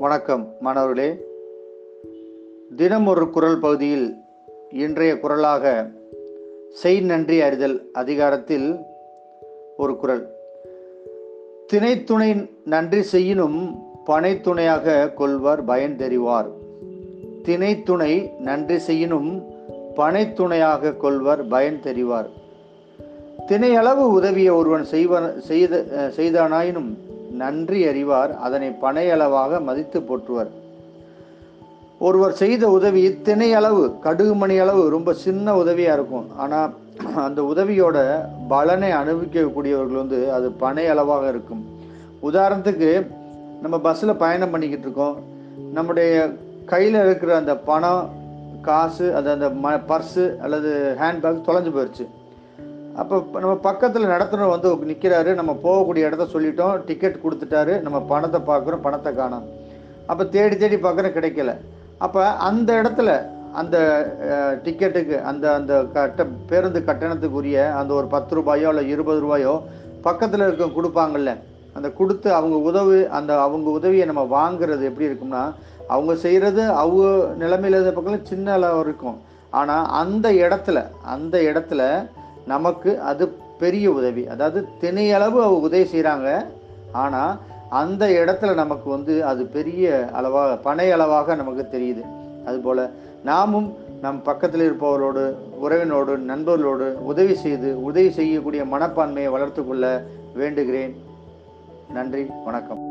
வணக்கம் மாணவர்களே. தினம் ஒரு குரல் பகுதியில் இன்றைய குரலாக செய் நன்றி அறிதல் அதிகாரத்தில் ஒரு குரல். திணைத்துணை நன்றி செய்யினும் பனைத்துணையாக கொள்வார் பயன் தெரிவார். திணைத்துணை நன்றி செய்யினும் பனைத்துணையாக கொள்வார் பயன் தெரிவார். திணையளவு உதவிய ஒருவன் செய்வ செய்த செய்தானாயினும் நன்றி அறிவார் அதனை பனையளவாக மதித்து போற்றுவர். ஒருவர் செய்த உதவி திணையளவு கடுகு மணி அளவு ரொம்ப சின்ன உதவியாக இருக்கும். ஆனால் அந்த உதவியோட பலனை அனுபவிக்கக்கூடியவர்கள் வந்து அது பனை அளவாக இருக்கும். உதாரணத்துக்கு நம்ம பஸ்ஸில் பயணம் பண்ணிக்கிட்டு இருக்கோம். நம்முடைய கையில் இருக்கிற அந்த பணம் காசு அது அந்த ம பர்ஸு அல்லது ஹேண்ட்பேக் தொலைஞ்சு போயிடுச்சு அப்போ நம்ம பக்கத்தில் நடத்துனர் வந்து நிற்கிறாரு நம்ம போகக்கூடிய இடத்த சொல்லிட்டோம். டிக்கெட் கொடுத்துட்டாரு. நம்ம பணத்தை பார்க்குறோம். பணத்தை காணோம். அப்போ தேடி தேடி பார்க்குறோம் கிடைக்கல. அப்போ அந்த இடத்துல அந்த டிக்கெட்டுக்கு அந்த அந்த கட்ட பேருந்து கட்டணத்துக்குரிய அந்த ஒரு பத்து ரூபாயோ இல்லை இருபது ரூபாயோ பக்கத்தில் இருக்க கொடுப்பாங்கல்ல. அந்த கொடுத்து அவங்க உதவி அந்த அவங்க உதவியை நம்ம வாங்குறது எப்படி இருக்கும்னா அவங்க செய்கிறது அவங்க நிலைமையில் இருந்த பக்கம் சின்ன அளவு இருக்கும். ஆனால் அந்த இடத்துல அந்த இடத்துல நமக்கு அது பெரிய உதவி. அதாவது திணையளவு அவங்க உதவி செய்கிறாங்க ஆனால் அந்த இடத்துல நமக்கு வந்து அது பெரிய அளவாக பனை அளவாக நமக்கு தெரியுது. அதுபோல் நாமும் நம் பக்கத்தில் இருப்பவர்களோடு உறவினோடு நண்பர்களோடு உதவி செய்து உதவி செய்யக்கூடிய மனப்பான்மையை வளர்த்து கொள்ள வேண்டுகிறேன். நன்றி வணக்கம்.